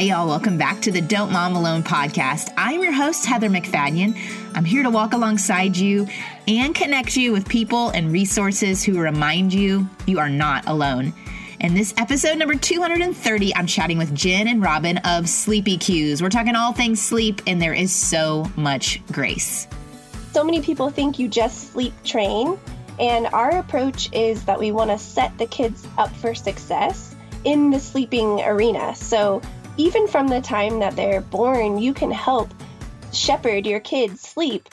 Hey, y'all, welcome back to the Don't Mom Alone podcast. I'm your host, Heather McFadden. I'm here to walk alongside you and connect you with people and resources who remind you you are not alone. In this episode number 230, I'm chatting with Jenn and Robin of Sleepy Cues. We're talking all things sleep, and there is so much grace. So many people think you just sleep train, and our approach is that we want to set the kids up for success in the sleeping arena. So even from the time that they're born, you can help shepherd your kids' sleep.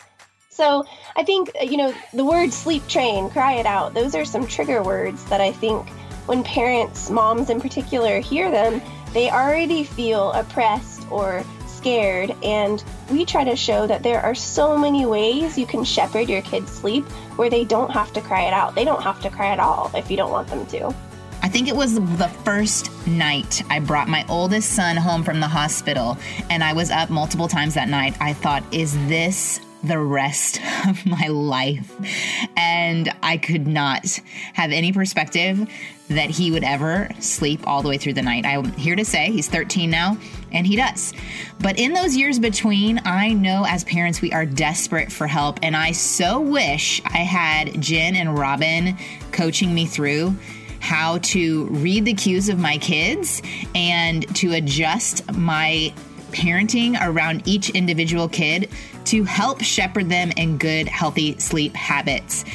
So I think, you know, the word sleep train, cry it out, those are some trigger words that I think when parents, moms in particular, hear them, they already feel oppressed or scared. And we try to show that there are so many ways you can shepherd your kids' sleep where they don't have to cry it out. They don't have to cry at all if you don't want them to. I think it was the first night I brought my oldest son home from the hospital, and I was up multiple times that night. I thought, is this the rest of my life? And I could not have any perspective that he would ever sleep all the way through the night. I'm here to say he's 13 now, and he does. But in those years between, I know as parents we are desperate for help, and I so wish I had Jenn and Robin coaching me through how to read the cues of my kids and to adjust my parenting around each individual kid to help shepherd them in good, healthy sleep habits.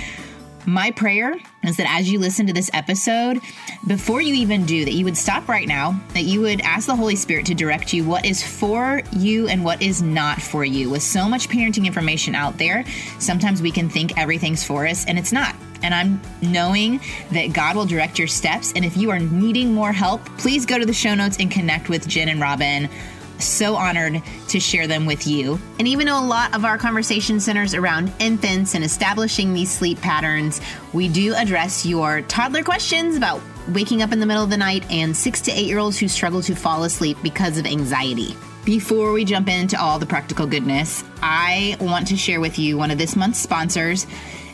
My prayer is that as you listen to this episode, before you even do, that you would stop right now, that you would ask the Holy Spirit to direct you what is for you and what is not for you. With so much parenting information out there, sometimes we can think everything's for us and it's not. And I'm knowing that God will direct your steps. And if you are needing more help, please go to the show notes and connect with Jenn and Robin so honored to share them with you. And even though a lot of our conversation centers around infants and establishing these sleep patterns, we do address your toddler questions about waking up in the middle of the night and six to eight year olds who struggle to fall asleep because of anxiety. Before we jump into all the practical goodness, I want to share with you one of this month's sponsors.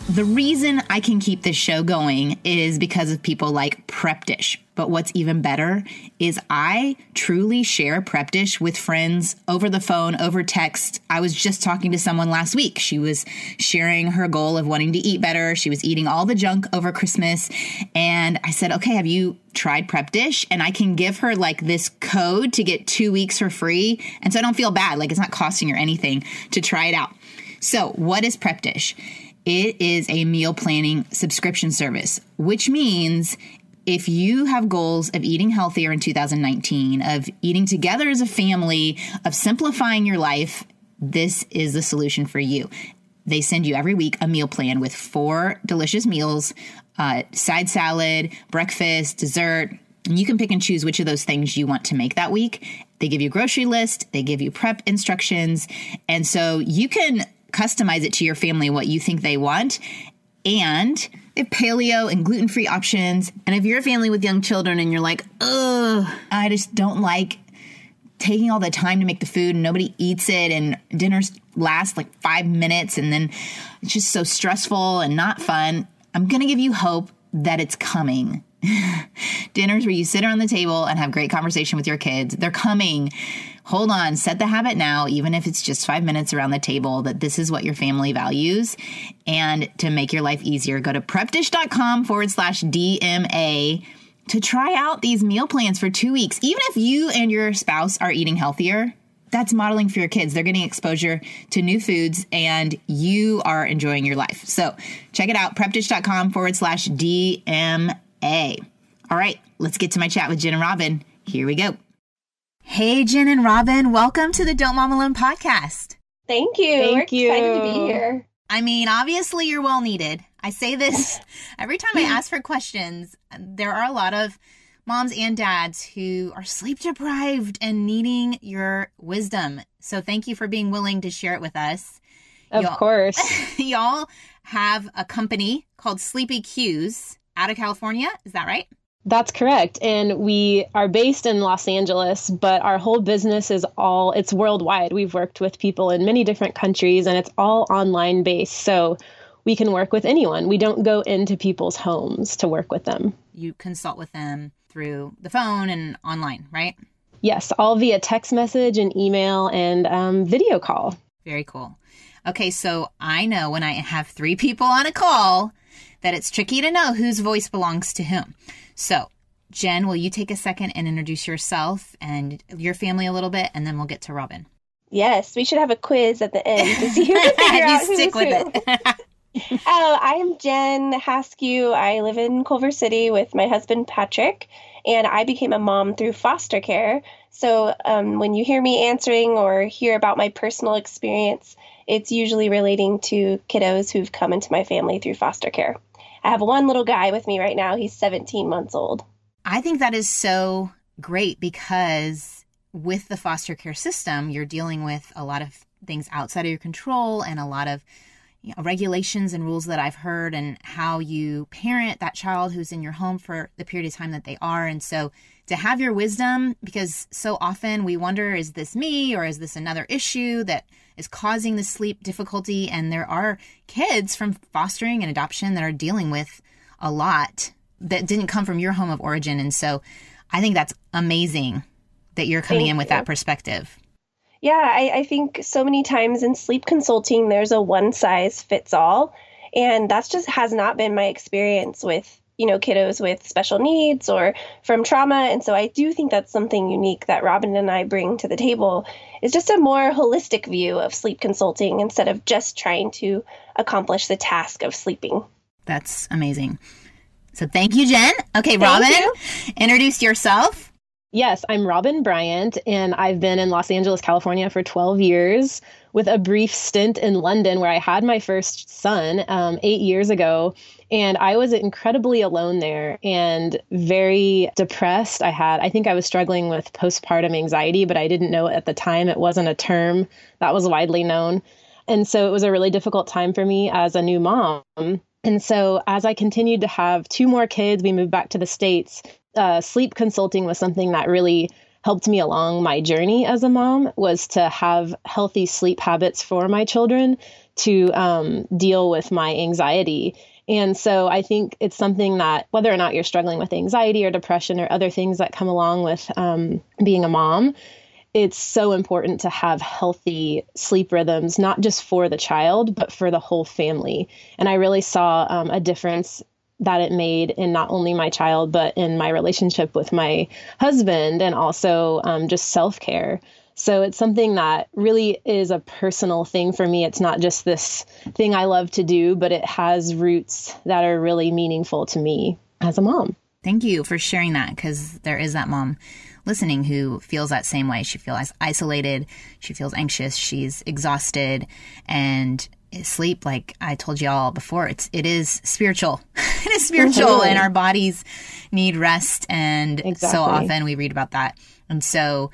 The reason I can keep this show going is because of people like Prep Dish. But what's even better is I truly share Prep Dish with friends over the phone, over text. I was just talking to someone last week. She was sharing her goal of wanting to eat better. She was eating all the junk over Christmas. And I said, okay, have you tried Prep Dish? And I can give her like this code to get two weeks for free. And so I don't feel bad. Like it's not costing her anything to try it out. So, what is Prep Dish? It is a meal planning subscription service, which means if you have goals of eating healthier in 2019, of eating together as a family, of simplifying your life, this is the solution for you. They send you every week a meal plan with four delicious meals, uh, side salad, breakfast, dessert. And you can pick and choose which of those things you want to make that week. They give you a grocery list, they give you prep instructions. And so you can customize it to your family what you think they want. And have paleo and gluten free options. And if you're a family with young children and you're like, ugh, I just don't like taking all the time to make the food and nobody eats it and dinners last like five minutes and then it's just so stressful and not fun, I'm going to give you hope that it's coming. Dinners where you sit around the table and have great conversation with your kids, they're coming hold on, set the habit now, even if it's just five minutes around the table, that this is what your family values. And to make your life easier, go to prepdish.com forward slash DMA to try out these meal plans for two weeks. Even if you and your spouse are eating healthier, that's modeling for your kids. They're getting exposure to new foods and you are enjoying your life. So check it out, prepdish.com forward slash DMA. All right, let's get to my chat with Jenn and Robin. Here we go. Hey, Jenn and Robin, welcome to the Don't Mom Alone podcast. Thank you. Thank We're you. excited to be here. I mean, obviously, you're well needed. I say this every time I ask for questions. There are a lot of moms and dads who are sleep deprived and needing your wisdom. So, thank you for being willing to share it with us. Of Y'all- course. Y'all have a company called Sleepy Cues out of California. Is that right? That's correct. And we are based in Los Angeles, but our whole business is all it's worldwide. We've worked with people in many different countries and it's all online based. So we can work with anyone. We don't go into people's homes to work with them. You consult with them through the phone and online, right? Yes, all via text message and email and um, video call. Very cool. Okay, so I know when I have three people on a call that it's tricky to know whose voice belongs to whom. So, Jenn, will you take a second and introduce yourself and your family a little bit, and then we'll get to Robin. Yes, we should have a quiz at the end to see who can figure out stick who's with who. it. Oh, I'm Jenn Haskew. I live in Culver City with my husband Patrick, and I became a mom through foster care. So um, when you hear me answering or hear about my personal experience, it's usually relating to kiddos who've come into my family through foster care. I have one little guy with me right now. He's 17 months old. I think that is so great because with the foster care system, you're dealing with a lot of things outside of your control and a lot of you know, regulations and rules that I've heard, and how you parent that child who's in your home for the period of time that they are. And so to have your wisdom, because so often we wonder, is this me or is this another issue that is causing the sleep difficulty? And there are kids from fostering and adoption that are dealing with a lot that didn't come from your home of origin. And so I think that's amazing that you're coming Thank in with you. that perspective. Yeah, I, I think so many times in sleep consulting, there's a one size fits all. And that's just has not been my experience with, you know, kiddos with special needs or from trauma. And so I do think that's something unique that Robin and I bring to the table is just a more holistic view of sleep consulting instead of just trying to accomplish the task of sleeping. That's amazing. So thank you, Jenn. Okay, Robin, you. introduce yourself. Yes, I'm Robin Bryant, and I've been in Los Angeles, California for 12 years with a brief stint in London where I had my first son um, eight years ago. And I was incredibly alone there and very depressed. I had, I think I was struggling with postpartum anxiety, but I didn't know at the time. It wasn't a term that was widely known. And so it was a really difficult time for me as a new mom. And so as I continued to have two more kids, we moved back to the States uh, sleep consulting was something that really helped me along my journey as a mom was to have healthy sleep habits for my children to um, deal with my anxiety. And so i think it's something that whether or not you're struggling with anxiety or depression or other things that come along with um, being a mom it's so important to have healthy sleep rhythms not just for the child but for the whole family. And i really saw um, a difference that it made in not only my child, but in my relationship with my husband and also um, just self care. So it's something that really is a personal thing for me. It's not just this thing I love to do, but it has roots that are really meaningful to me as a mom. Thank you for sharing that because there is that mom listening who feels that same way. She feels isolated, she feels anxious, she's exhausted, and sleep like i told y'all before it's it is spiritual. It is spiritual and our bodies need rest and so often we read about that. And so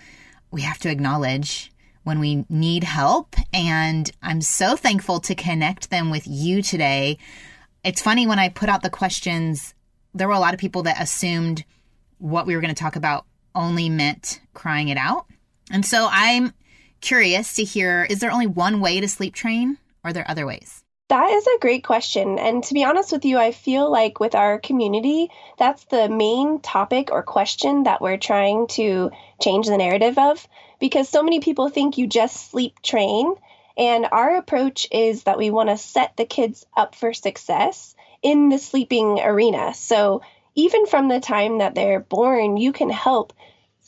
we have to acknowledge when we need help and i'm so thankful to connect them with you today. It's funny when i put out the questions there were a lot of people that assumed what we were going to talk about only meant crying it out. And so i'm curious to hear is there only one way to sleep train are there other ways? That is a great question. And to be honest with you, I feel like with our community, that's the main topic or question that we're trying to change the narrative of because so many people think you just sleep train. And our approach is that we want to set the kids up for success in the sleeping arena. So even from the time that they're born, you can help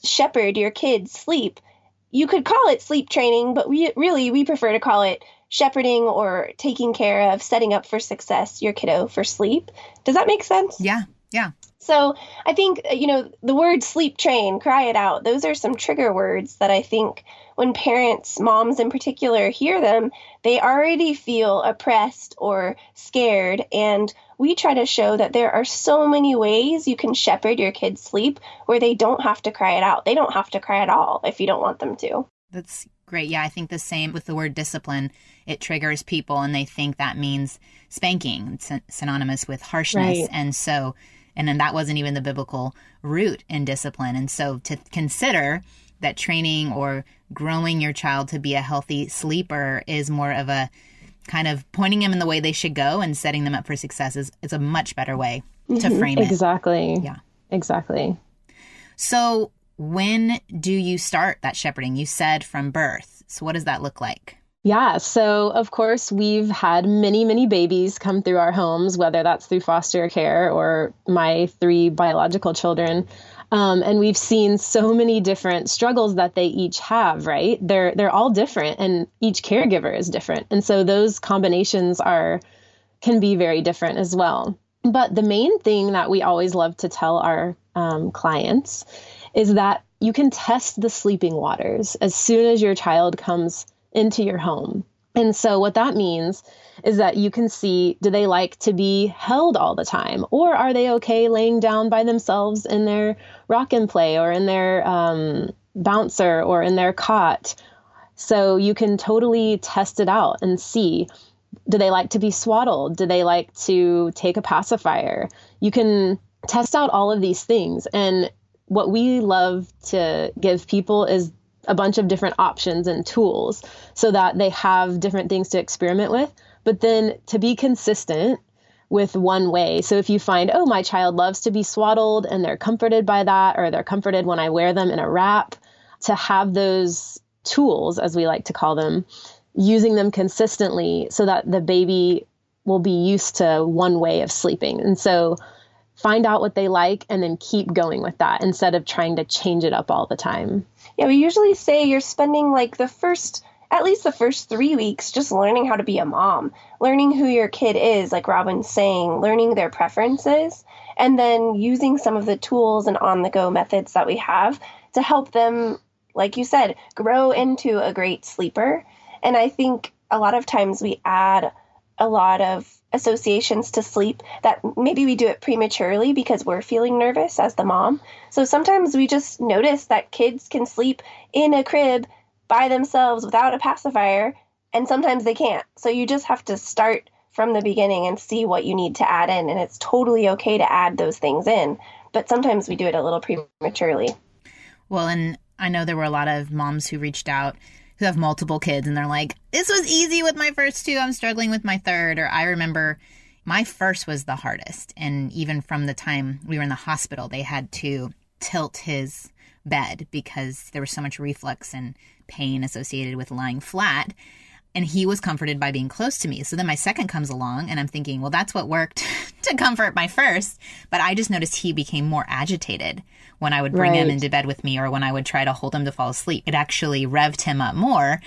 shepherd your kids' sleep. You could call it sleep training, but we really we prefer to call it shepherding or taking care of setting up for success your kiddo for sleep. Does that make sense? Yeah, yeah. So I think, uh, you know, the word sleep train, cry it out, those are some trigger words that I think when parents, moms in particular, hear them, they already feel oppressed or scared. And we try to show that there are so many ways you can shepherd your kids' sleep where they don't have to cry it out. They don't have to cry at all if you don't want them to. That's great. Yeah, I think the same with the word discipline. It triggers people and they think that means spanking. It's synonymous with harshness. Right. And so, and then that wasn't even the biblical root in discipline. And so to consider that training or growing your child to be a healthy sleeper is more of a kind of pointing them in the way they should go and setting them up for success is, is a much better way to mm-hmm. frame it. Exactly. Yeah. Exactly. So when do you start that shepherding? You said from birth. So, what does that look like? Yeah, so of course, we've had many, many babies come through our homes, whether that's through foster care or my three biological children. Um, and we've seen so many different struggles that they each have right? They're they're all different and each caregiver is different. And so those combinations are can be very different as well. But the main thing that we always love to tell our um, clients is that you can test the sleeping waters. As soon as your child comes into your home. And so, what that means is that you can see do they like to be held all the time, or are they okay laying down by themselves in their rock and play, or in their um, bouncer, or in their cot? So, you can totally test it out and see do they like to be swaddled? Do they like to take a pacifier? You can test out all of these things. And what we love to give people is a bunch of different options and tools so that they have different things to experiment with. But then to be consistent with one way. So if you find, oh, my child loves to be swaddled and they're comforted by that, or they're comforted when I wear them in a wrap, to have those tools, as we like to call them, using them consistently so that the baby will be used to one way of sleeping. And so find out what they like and then keep going with that instead of trying to change it up all the time. Yeah, we usually say you're spending like the first at least the first three weeks just learning how to be a mom, learning who your kid is, like Robin's saying, learning their preferences, and then using some of the tools and on the go methods that we have to help them, like you said, grow into a great sleeper. And I think a lot of times we add a lot of associations to sleep that maybe we do it prematurely because we're feeling nervous as the mom. So sometimes we just notice that kids can sleep in a crib by themselves without a pacifier, and sometimes they can't. So you just have to start from the beginning and see what you need to add in. And it's totally okay to add those things in, but sometimes we do it a little prematurely. Well, and I know there were a lot of moms who reached out who have multiple kids and they're like, this was easy with my first two. I'm struggling with my third. Or I remember my first was the hardest. And even from the time we were in the hospital, they had to tilt his bed because there was so much reflux and pain associated with lying flat and he was comforted by being close to me. So then my second comes along, and I'm thinking, well, that's what worked to comfort my first. But I just noticed he became more agitated when I would bring right. him into bed with me or when I would try to hold him to fall asleep. It actually revved him up more.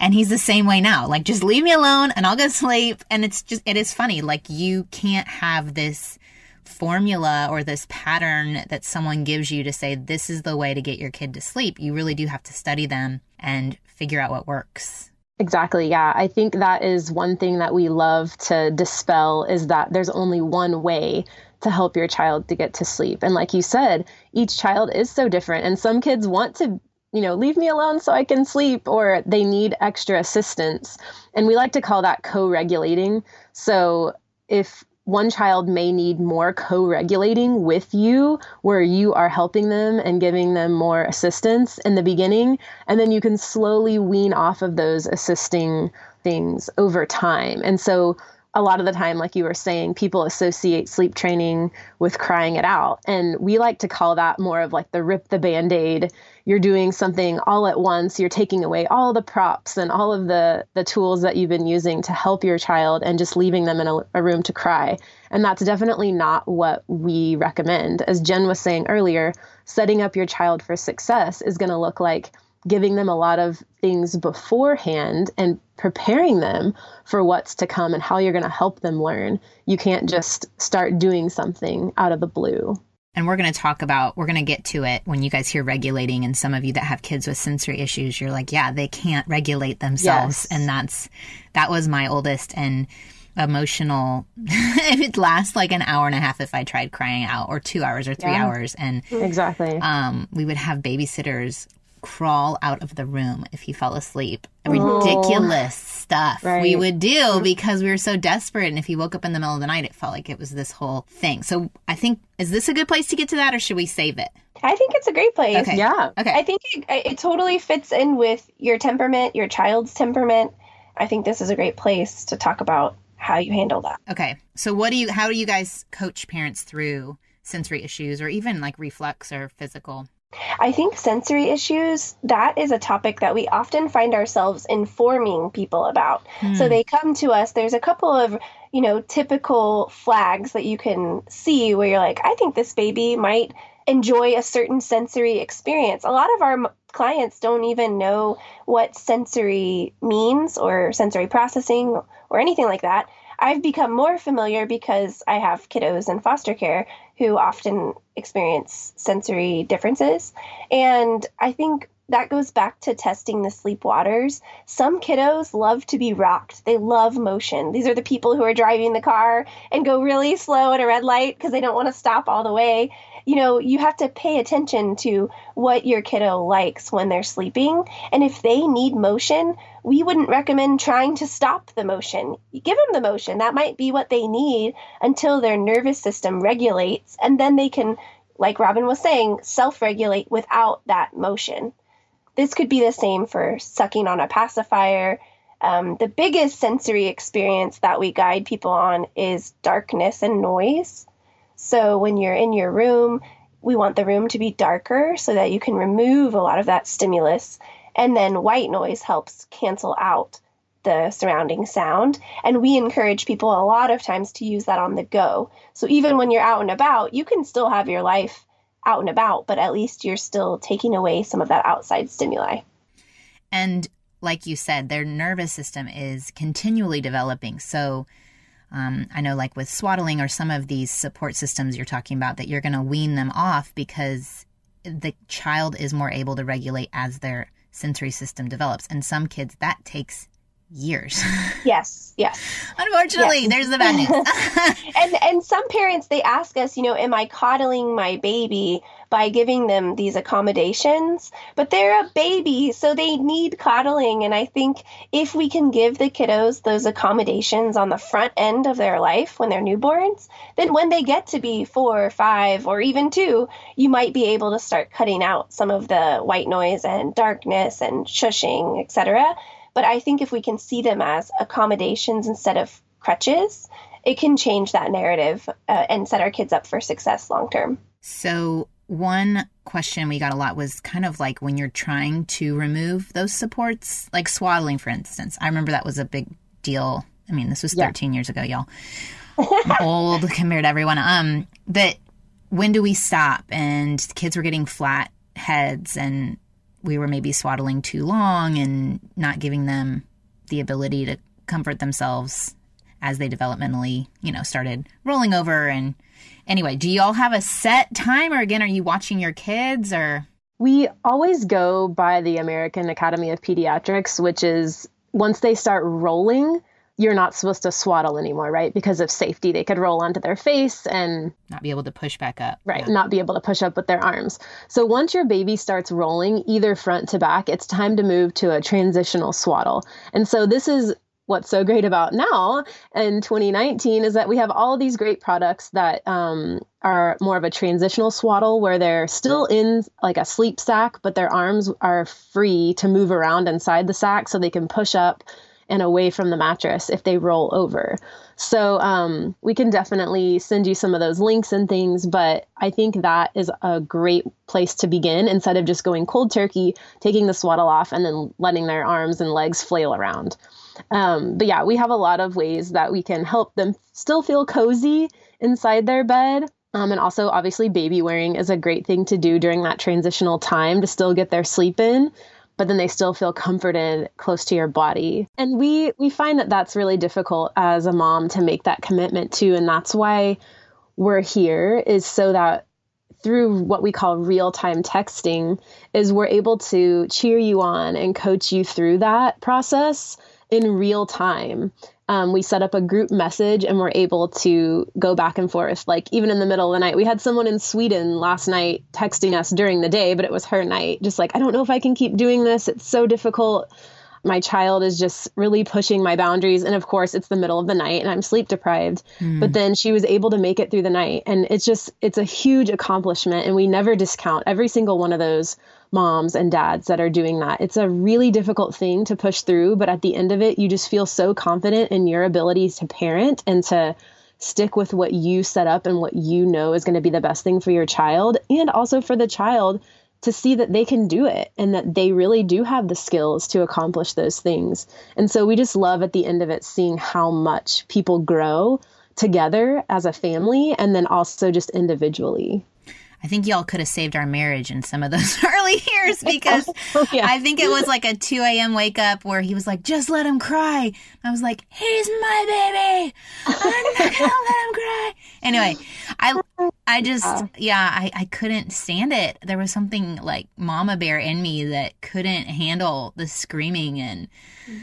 And he's the same way now. Like, just leave me alone and I'll go sleep. And it's just, it is funny. Like, you can't have this formula or this pattern that someone gives you to say, this is the way to get your kid to sleep. You really do have to study them and figure out what works. Exactly. Yeah. I think that is one thing that we love to dispel is that there's only one way to help your child to get to sleep. And like you said, each child is so different. And some kids want to, you know, leave me alone so I can sleep, or they need extra assistance. And we like to call that co regulating. So if one child may need more co regulating with you, where you are helping them and giving them more assistance in the beginning. And then you can slowly wean off of those assisting things over time. And so a lot of the time, like you were saying, people associate sleep training with crying it out. And we like to call that more of like the rip the band aid. You're doing something all at once. You're taking away all the props and all of the, the tools that you've been using to help your child and just leaving them in a, a room to cry. And that's definitely not what we recommend. As Jenn was saying earlier, setting up your child for success is going to look like giving them a lot of things beforehand and preparing them for what's to come and how you're going to help them learn. You can't just start doing something out of the blue. And we're going to talk about, we're going to get to it when you guys hear regulating. And some of you that have kids with sensory issues, you're like, yeah, they can't regulate themselves. Yes. And that's, that was my oldest. And emotional it lasts like an hour and a half if i tried crying out or two hours or three yeah. hours and exactly um we would have babysitters crawl out of the room if he fell asleep. Ridiculous stuff right. we would do because we were so desperate. And if he woke up in the middle of the night, it felt like it was this whole thing. So I think, is this a good place to get to that or should we save it? I think it's a great place. Okay. Yeah. Okay. I think it, it totally fits in with your temperament, your child's temperament. I think this is a great place to talk about how you handle that. Okay. So what do you, how do you guys coach parents through sensory issues or even like reflux or physical I think sensory issues, that is a topic that we often find ourselves informing people about. Hmm. So they come to us, there's a couple of, you know, typical flags that you can see where you're like, I think this baby might enjoy a certain sensory experience. A lot of our clients don't even know what sensory means or sensory processing or anything like that. I've become more familiar because I have kiddos in foster care who often experience sensory differences. And I think that goes back to testing the sleep waters. Some kiddos love to be rocked. They love motion. These are the people who are driving the car and go really slow at a red light because they don't want to stop all the way you know, you have to pay attention to what your kiddo likes when they're sleeping. And if they need motion, we wouldn't recommend trying to stop the motion. You give them the motion. That might be what they need until their nervous system regulates. And then they can, like Robin was saying, self regulate without that motion. This could be the same for sucking on a pacifier. Um, the biggest sensory experience that we guide people on is darkness and noise. So when you're in your room, we want the room to be darker so that you can remove a lot of that stimulus. And then white noise helps cancel out the surrounding sound. And we encourage people a lot of times to use that on the go. So even when you're out and about, you can still have your life out and about, but at least you're still taking away some of that outside stimuli. And like you said, their nervous system is continually developing. So um, I know, like with swaddling or some of these support systems you're talking about, that you're going to wean them off because the child is more able to regulate as their sensory system develops. And some kids, that takes years. Yes, yes. Unfortunately, yes. there's the bad news. and and some parents they ask us, you know, am I coddling my baby by giving them these accommodations? But they're a baby, so they need coddling and I think if we can give the kiddos those accommodations on the front end of their life when they're newborns, then when they get to be 4 or 5 or even 2, you might be able to start cutting out some of the white noise and darkness and shushing, etc but I think if we can see them as accommodations instead of crutches, it can change that narrative uh, and set our kids up for success long term. So, one question we got a lot was kind of like when you're trying to remove those supports, like swaddling, for instance. I remember that was a big deal. I mean, this was 13 yeah. years ago, y'all. I'm old compared to everyone. Um, that when do we stop? And kids were getting flat heads and we were maybe swaddling too long and not giving them the ability to comfort themselves as they developmentally, you know, started rolling over. And anyway, do you all have a set time or again are you watching your kids or? We always go by the American Academy of Pediatrics, which is once they start rolling, you're not supposed to swaddle anymore, right? Because of safety. They could roll onto their face and not be able to push back up. Right. Yeah. Not be able to push up with their arms. So once your baby starts rolling, either front to back, it's time to move to a transitional swaddle. And so this is what's so great about now in 2019 is that we have all these great products that um, are more of a transitional swaddle where they're still in like a sleep sack, but their arms are free to move around inside the sack so they can push up and away from the mattress if they roll over. So um, we can definitely send you some of those links and things, but I think that is a great place to begin instead of just going cold turkey, taking the swaddle off, and then letting their arms and legs flail around. Um, but yeah, we have a lot of ways that we can help them still feel cozy inside their bed. Um, and also, obviously, baby wearing is a great thing to do during that transitional time to still get their sleep in but then they still feel comforted close to your body. And we we find that that's really difficult as a mom to make that commitment to and that's why we're here is so that through what we call real-time texting is we're able to cheer you on and coach you through that process in real time um, we set up a group message and we're able to go back and forth. Like even in the middle of the night, we had someone in Sweden last night texting us during the day, but it was her night. Just like, I don't know if I can keep doing this. It's so difficult. My child is just really pushing my boundaries. And of course, it's the middle of the night and I'm sleep deprived. Mm. But then she was able to make it through the night. And it's just, it's a huge accomplishment. And we never discount every single one of those moms and dads that are doing that. It's a really difficult thing to push through, but at the end of it, you just feel so confident in your abilities to parent and to stick with what you set up and what you know is going to be the best thing for your child and also for the child to see that they can do it and that they really do have the skills to accomplish those things. And so we just love at the end of it seeing how much people grow together as a family and then also just individually. I think y'all could have saved our marriage in some of those early years because yeah. I think it was like a 2 a.m. wake up where he was like, just let him cry. And I was like, he's my baby. I'm not going to let him cry. Anyway, I, I just, uh. yeah, I, I couldn't stand it. There was something like mama bear in me that couldn't handle the screaming and,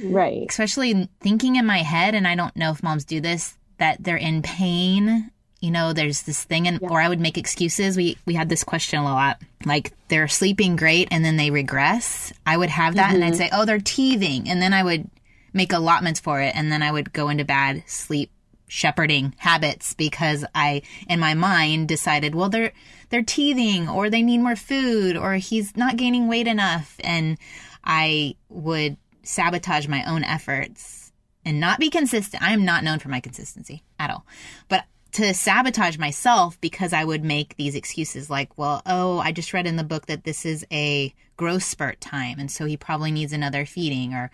right. Especially thinking in my head, and I don't know if moms do this, that they're in pain you know there's this thing and yeah. or i would make excuses we we had this question a lot like they're sleeping great and then they regress i would have that mm-hmm. and i'd mm-hmm. say oh they're teething and then i would make allotments for it and then i would go into bad sleep shepherding habits because i in my mind decided well they're they're teething or they need more food or he's not gaining weight enough and i would sabotage my own efforts and not be consistent i am not known for my consistency at all but to sabotage myself because I would make these excuses like, well, oh, I just read in the book that this is a growth spurt time, and so he probably needs another feeding, or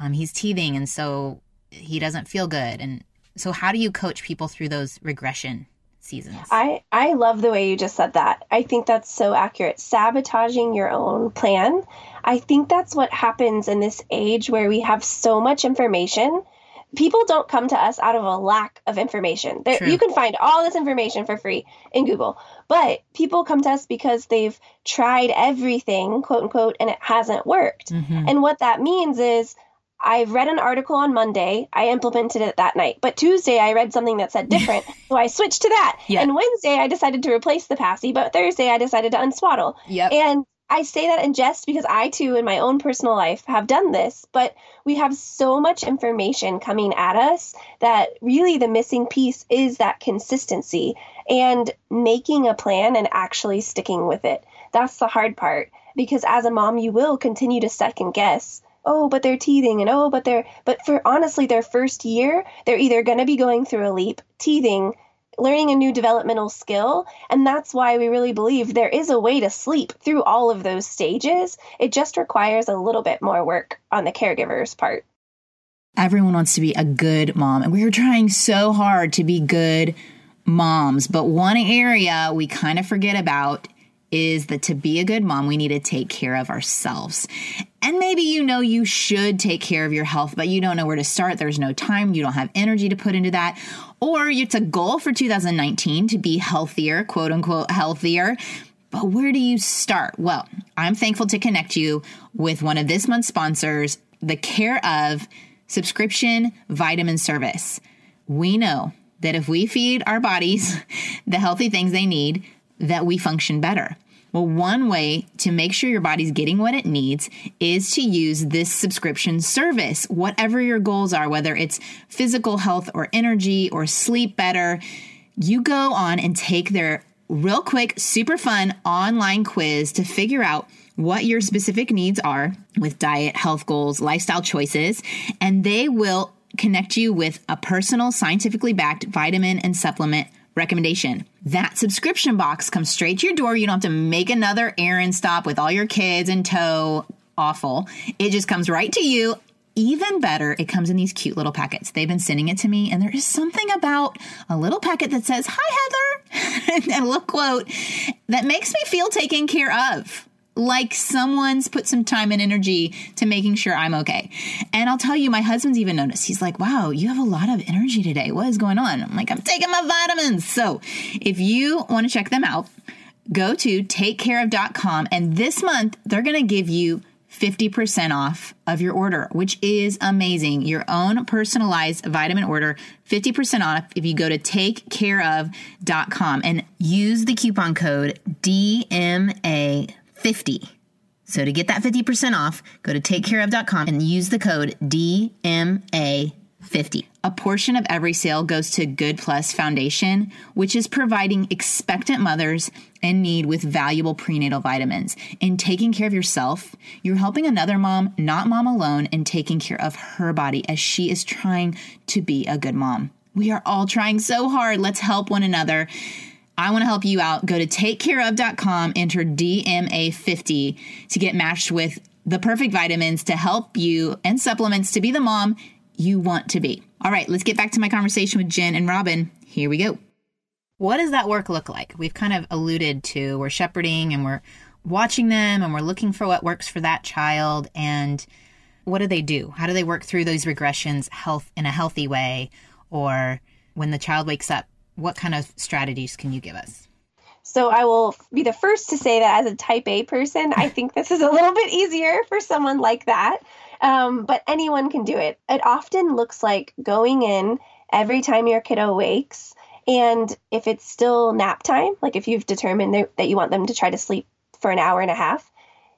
um, he's teething, and so he doesn't feel good. And so, how do you coach people through those regression seasons? I I love the way you just said that. I think that's so accurate. Sabotaging your own plan. I think that's what happens in this age where we have so much information people don't come to us out of a lack of information. There, you can find all this information for free in Google, but people come to us because they've tried everything, quote unquote, and it hasn't worked. Mm-hmm. And what that means is I've read an article on Monday. I implemented it that night. But Tuesday, I read something that said different. so I switched to that. Yep. And Wednesday, I decided to replace the passy, But Thursday, I decided to unswaddle. Yep. And I say that in jest because I too, in my own personal life, have done this, but we have so much information coming at us that really the missing piece is that consistency and making a plan and actually sticking with it. That's the hard part because as a mom, you will continue to second guess. Oh, but they're teething, and oh, but they're, but for honestly, their first year, they're either going to be going through a leap, teething, learning a new developmental skill. And that's why we really believe there is a way to sleep through all of those stages. It just requires a little bit more work on the caregiver's part. Everyone wants to be a good mom, and we are trying so hard to be good moms. But one area we kind of forget about is that to be a good mom, we need to take care of ourselves. And maybe you know you should take care of your health, but you don't know where to start. There's no time, you don't have energy to put into that. Or it's a goal for 2019 to be healthier, quote unquote, healthier. But where do you start? Well, I'm thankful to connect you with one of this month's sponsors, the Care of subscription vitamin service. We know that if we feed our bodies the healthy things they need, that we function better. Well, one way to make sure your body's getting what it needs is to use this subscription service, whatever your goals are, whether it's physical health or energy or sleep better. You go on and take their real quick, super fun online quiz to figure out what your specific needs are with diet, health goals, lifestyle choices, and they will connect you with a personal, scientifically backed vitamin and supplement recommendation. That subscription box comes straight to your door. You don't have to make another errand stop with all your kids in tow. Awful. It just comes right to you. Even better, it comes in these cute little packets. They've been sending it to me, and there is something about a little packet that says, Hi, Heather, and a little quote that makes me feel taken care of like someone's put some time and energy to making sure I'm okay. And I'll tell you, my husband's even noticed. He's like, wow, you have a lot of energy today. What is going on? I'm like, I'm taking my vitamins. So if you want to check them out, go to takecareof.com. And this month, they're going to give you 50% off of your order, which is amazing. Your own personalized vitamin order, 50% off if you go to takecareof.com and use the coupon code DMA 50. So to get that 50% off, go to takecareof.com and use the code DMA50. A portion of every sale goes to Good Plus Foundation, which is providing expectant mothers in need with valuable prenatal vitamins. In taking care of yourself, you're helping another mom, not mom alone, in taking care of her body as she is trying to be a good mom. We are all trying so hard. Let's help one another. I want to help you out. Go to takecareof.com, enter DMA50 to get matched with the perfect vitamins to help you and supplements to be the mom you want to be. All right, let's get back to my conversation with Jenn and Robin. Here we go. What does that work look like? We've kind of alluded to we're shepherding and we're watching them and we're looking for what works for that child and what do they do? How do they work through those regressions health in a healthy way or when the child wakes up, what kind of strategies can you give us? So I will be the first to say that as a type A person, I think this is a little bit easier for someone like that. Um, but anyone can do it. It often looks like going in every time your kiddo wakes. And if it's still nap time, like if you've determined that you want them to try to sleep for an hour and a half,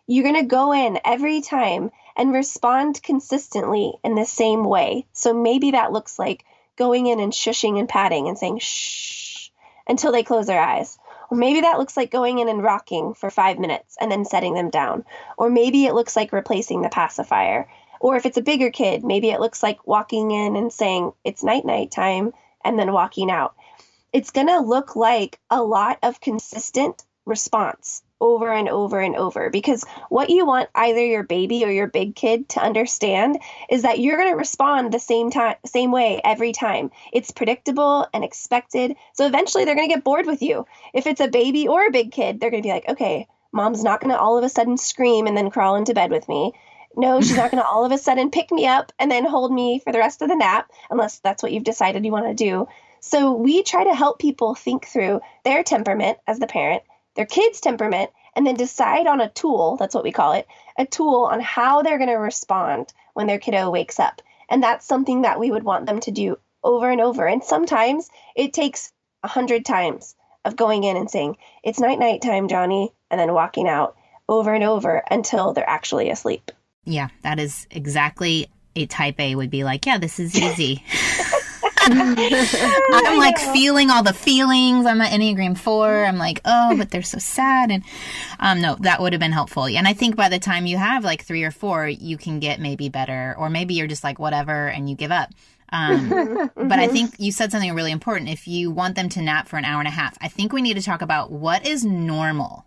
you're going to go in every time and respond consistently in the same way. So maybe that looks like going in and shushing and patting and saying shh until they close their eyes. Or maybe that looks like going in and rocking for five minutes and then setting them down. Or maybe it looks like replacing the pacifier. Or if it's a bigger kid, maybe it looks like walking in and saying it's night night time and then walking out. It's going to look like a lot of consistent response over and over and over. Because what you want either your baby or your big kid to understand is that you're going to respond the same time same way every time. It's predictable and expected so eventually they're going to get bored with you. If it's a baby or a big kid they're going to be like okay mom's not going to all of a sudden scream and then crawl into bed with me. No she's not going to all of a sudden pick me up and then hold me for the rest of the nap unless that's what you've decided you want to do. So we try to help people think through their temperament as the parent their kid's temperament and then decide on a tool that's what we call it a tool on how they're going to respond when their kiddo wakes up. And that's something that we would want them to do over and over. And sometimes it takes a hundred times of going in and saying it's night night time johnny and then walking out over and over until they're actually asleep. Yeah that is exactly a type a would be like yeah this is easy I'm like feeling all the feelings. I'm at Enneagram 4. I'm like, oh, but they're so sad. And um, no, that would have been helpful. And I think by the time you have like three or four, you can get maybe better. Or maybe you're just like, whatever, and you give up. Um, mm-hmm. But I think you said something really important. If you want them to nap for an hour and a half, I think we need to talk about what is normal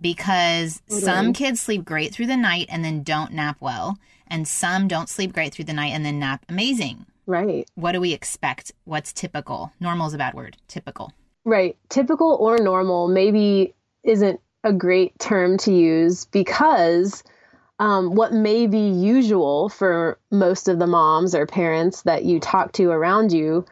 because totally. some kids sleep great through the night and then don't nap well, and some don't sleep great through the night and then nap amazing. Right. What do we expect? What's typical? Normal is a bad word. Typical. Right. Typical or normal maybe isn't a great term to use because um, what may be usual for most of the moms or parents that you talk to around you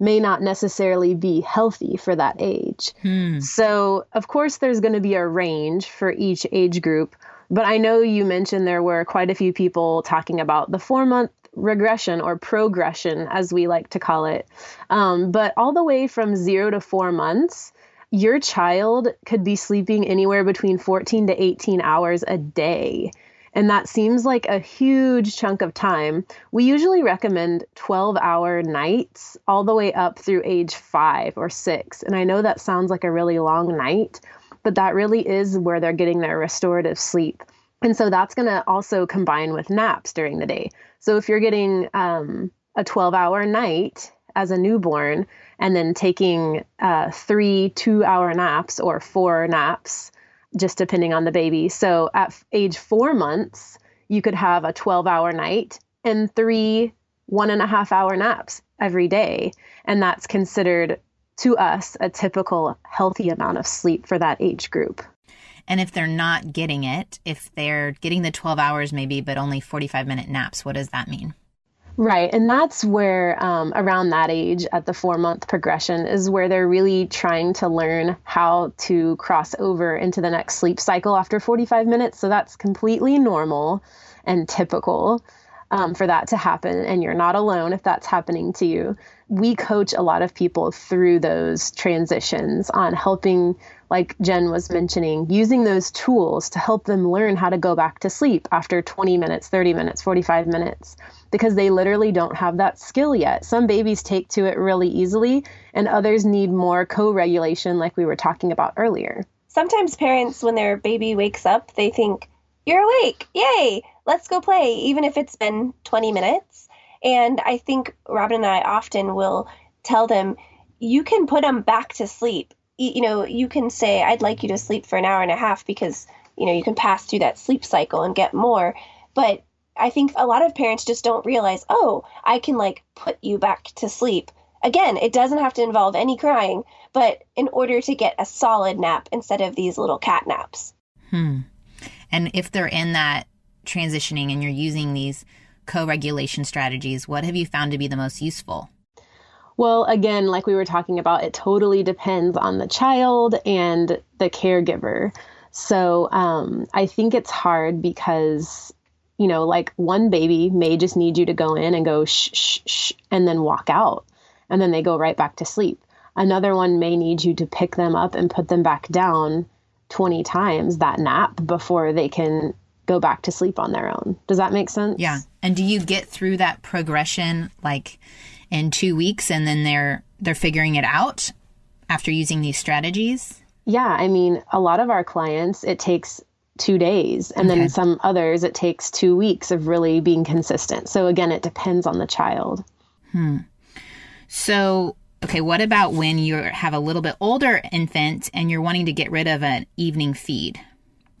may not necessarily be healthy for that age. Hmm. So, of course, there's going to be a range for each age group. But I know you mentioned there were quite a few people talking about the four month regression or progression, as we like to call it. Um, but all the way from zero to four months, your child could be sleeping anywhere between 14 to 18 hours a day. And that seems like a huge chunk of time. We usually recommend 12 hour nights all the way up through age five or six. And I know that sounds like a really long night, but that really is where they're getting their restorative sleep. And so that's going to also combine with naps during the day. So if you're getting um, a 12 hour night as a newborn and then taking uh, three two hour naps or four naps, just depending on the baby. So at age four months, you could have a 12 hour night and three one and a half hour naps every day. And that's considered to us a typical healthy amount of sleep for that age group. And if they're not getting it, if they're getting the 12 hours maybe, but only 45 minute naps, what does that mean? Right. And that's where, um, around that age, at the four month progression, is where they're really trying to learn how to cross over into the next sleep cycle after 45 minutes. So that's completely normal and typical um, for that to happen. And you're not alone if that's happening to you. We coach a lot of people through those transitions on helping like Jenn was mentioning, using those tools to help them learn how to go back to sleep after 20 minutes, 30 minutes, 45 minutes, because they literally don't have that skill yet. Some babies take to it really easily, and others need more co regulation, like we were talking about earlier. Sometimes parents, when their baby wakes up, they think, You're awake. Yay. Let's go play, even if it's been 20 minutes. And I think Robin and I often will tell them, You can put them back to sleep you know, you can say, I'd like you to sleep for an hour and a half because, you know, you can pass through that sleep cycle and get more. But I think a lot of parents just don't realize, oh, I can like put you back to sleep. Again, it doesn't have to involve any crying, but in order to get a solid nap instead of these little cat naps. Hmm. And if they're in that transitioning and you're using these co regulation strategies, what have you found to be the most useful? Well, again, like we were talking about, it totally depends on the child and the caregiver. So um, I think it's hard because, you know, like one baby may just need you to go in and go shh, shh, shh, and then walk out. And then they go right back to sleep. Another one may need you to pick them up and put them back down 20 times that nap before they can go back to sleep on their own. Does that make sense? Yeah. And do you get through that progression like in 2 weeks and then they're they're figuring it out after using these strategies? Yeah, I mean, a lot of our clients it takes 2 days and okay. then some others it takes 2 weeks of really being consistent. So again, it depends on the child. Hmm. So Okay, what about when you have a little bit older infant and you're wanting to get rid of an evening feed?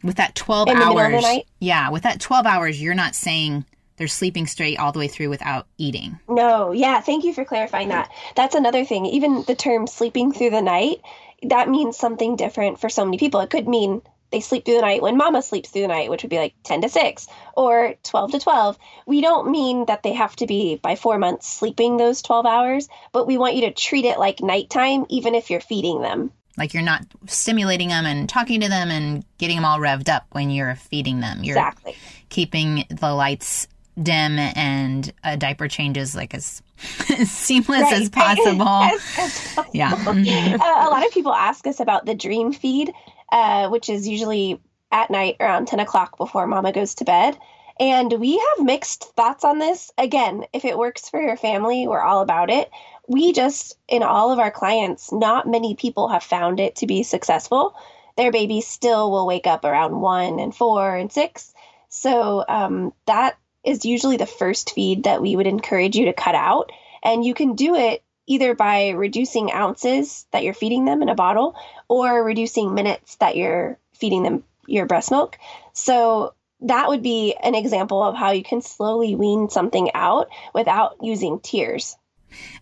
With that 12 In hours. Yeah, with that 12 hours, you're not saying they're sleeping straight all the way through without eating. No, yeah, thank you for clarifying that. That's another thing. Even the term sleeping through the night, that means something different for so many people. It could mean they sleep through the night when mama sleeps through the night, which would be like 10 to 6 or 12 to 12. We don't mean that they have to be by four months sleeping those 12 hours, but we want you to treat it like nighttime, even if you're feeding them. Like you're not stimulating them and talking to them and getting them all revved up when you're feeding them. You're exactly. keeping the lights dim and a diaper changes like as, as seamless right. as possible. as, as possible. Yeah. Mm-hmm. Uh, a lot of people ask us about the dream feed uh, which is usually at night around 10 o'clock before mama goes to bed. And we have mixed thoughts on this. Again, if it works for your family, we're all about it. We just, in all of our clients, not many people have found it to be successful. Their babies still will wake up around one and four and six. So um, that is usually the first feed that we would encourage you to cut out. And you can do it either by reducing ounces that you're feeding them in a bottle or reducing minutes that you're feeding them your breast milk. So that would be an example of how you can slowly wean something out without using tears.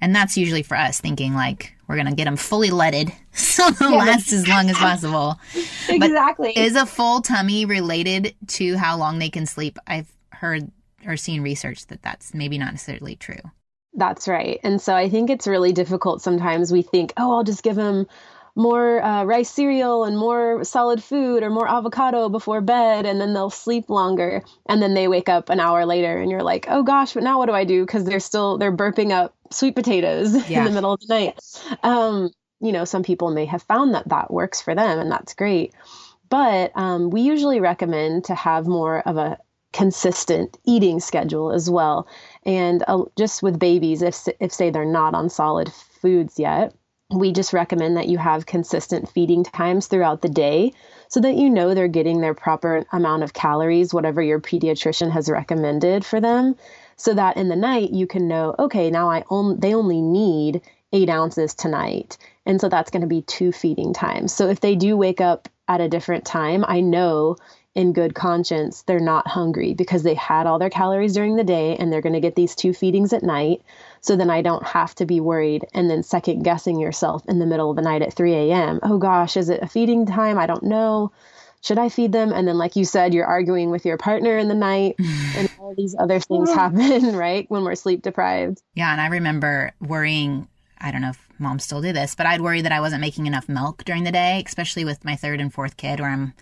And that's usually for us thinking like we're going to get them fully leaded so they'll yeah, last as long as possible. exactly. But is a full tummy related to how long they can sleep? I've heard or seen research that that's maybe not necessarily true. That's right. And so I think it's really difficult sometimes. We think, oh, I'll just give them more uh, rice cereal and more solid food or more avocado before bed, and then they'll sleep longer. And then they wake up an hour later, and you're like, oh gosh, but now what do I do? Because they're still they're burping up sweet potatoes yeah. in the middle of the night. Um, you know, some people may have found that that works for them, and that's great. But um, we usually recommend to have more of a consistent eating schedule as well. And uh, just with babies, if, if say they're not on solid foods yet, we just recommend that you have consistent feeding times throughout the day so that you know they're getting their proper amount of calories, whatever your pediatrician has recommended for them, so that in the night you can know, okay, now I on- they only need eight ounces tonight. And so that's going to be two feeding times. So if they do wake up at a different time, I know in good conscience they're not hungry because they had all their calories during the day and they're going to get these two feedings at night. So then I don't have to be worried and then second guessing yourself in the middle of the night at 3 a.m. Oh gosh, is it a feeding time? I don't know. Should I feed them? And then, like you said, you're arguing with your partner in the night and all these other things happen, right? When we're sleep deprived. Yeah. And I remember worrying I don't know if mom still do this, but I'd worry that I wasn't making enough milk during the day, especially with my third and fourth kid, where I'm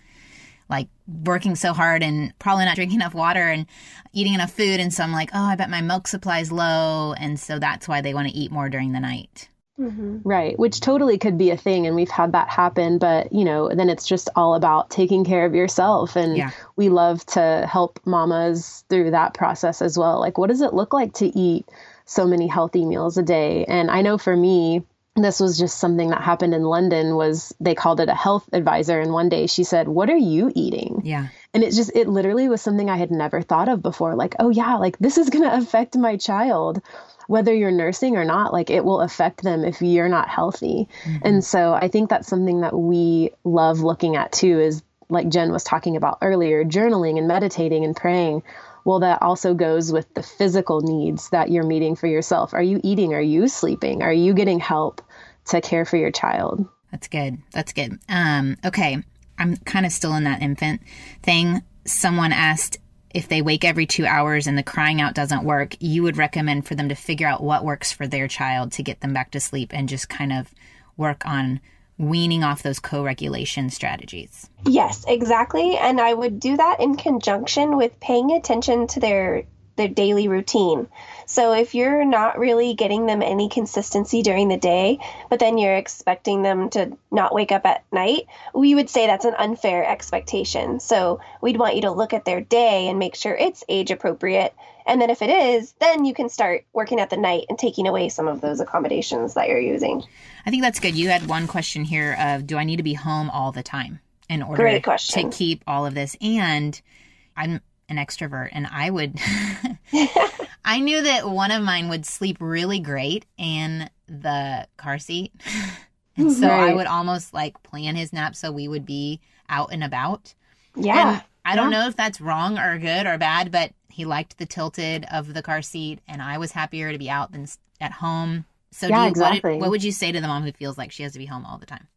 like working so hard and probably not drinking enough water and eating enough food. And so I'm like, oh, I bet my milk supply's low. And so that's why they want to eat more during the night. Mm-hmm. Right, which totally could be a thing, and we've had that happen. But you know, then it's just all about taking care of yourself, and yeah. we love to help mamas through that process as well. Like, what does it look like to eat so many healthy meals a day? And I know for me, this was just something that happened in London was they called it a health advisor and one day she said, "What are you eating?" Yeah. And it just it literally was something I had never thought of before like, "Oh yeah, like this is going to affect my child." whether you're nursing or not, like it will affect them if you're not healthy. Mm-hmm. And so I think that's something that we love looking at too is like Jenn was talking about earlier, journaling and meditating and praying. Well, that also goes with the physical needs that you're meeting for yourself. Are you eating? Are you sleeping? Are you getting help to care for your child? That's good. That's good. Um, okay. I'm kind of still in that infant thing. Someone asked if they wake every two hours and the crying out doesn't work, you would recommend for them to figure out what works for their child to get them back to sleep and just kind of work on weaning off those co regulation strategies. Yes, exactly. And I would do that in conjunction with paying attention to their their daily routine. So if you're not really getting them any consistency during the day, but then you're expecting them to not wake up at night, we would say that's an unfair expectation. So we'd want you to look at their day and make sure it's age appropriate. And then if it is, then you can start working at the night and taking away some of those accommodations that you're using. I think that's good. You had one question here of do I need to be home all the time in order to keep all of this? And I'm an extrovert and I would I knew that one of mine would sleep really great in the car seat. and so right. I would almost like plan his nap so we would be out and about. Yeah. And I don't know if that's wrong or good or bad, but he liked the tilted of the car seat and I was happier to be out than at home. So yeah, you, exactly. what, what would you say to the mom who feels like she has to be home all the time?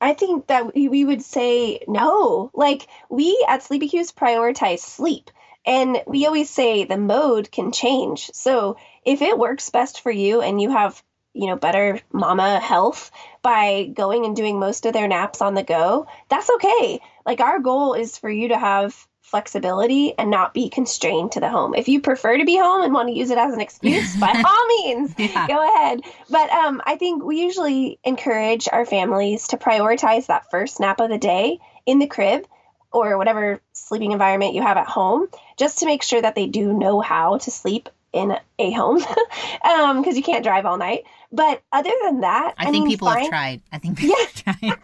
I think that we would say no. Like we at Sleepy Cues prioritize sleep. And we always say the mode can change. So if it works best for you and you have, you know, better mama health by going and doing most of their naps on the go, that's okay. Like our goal is for you to have flexibility and not be constrained to the home. If you prefer to be home and want to use it as an excuse, by all means, yeah. go ahead. But um, I think we usually encourage our families to prioritize that first nap of the day in the crib or whatever sleeping environment you have at home, just to make sure that they do know how to sleep in a home because um, you can't drive all night. But other than that, I, I think mean, people have tried. I think people yeah. have tried.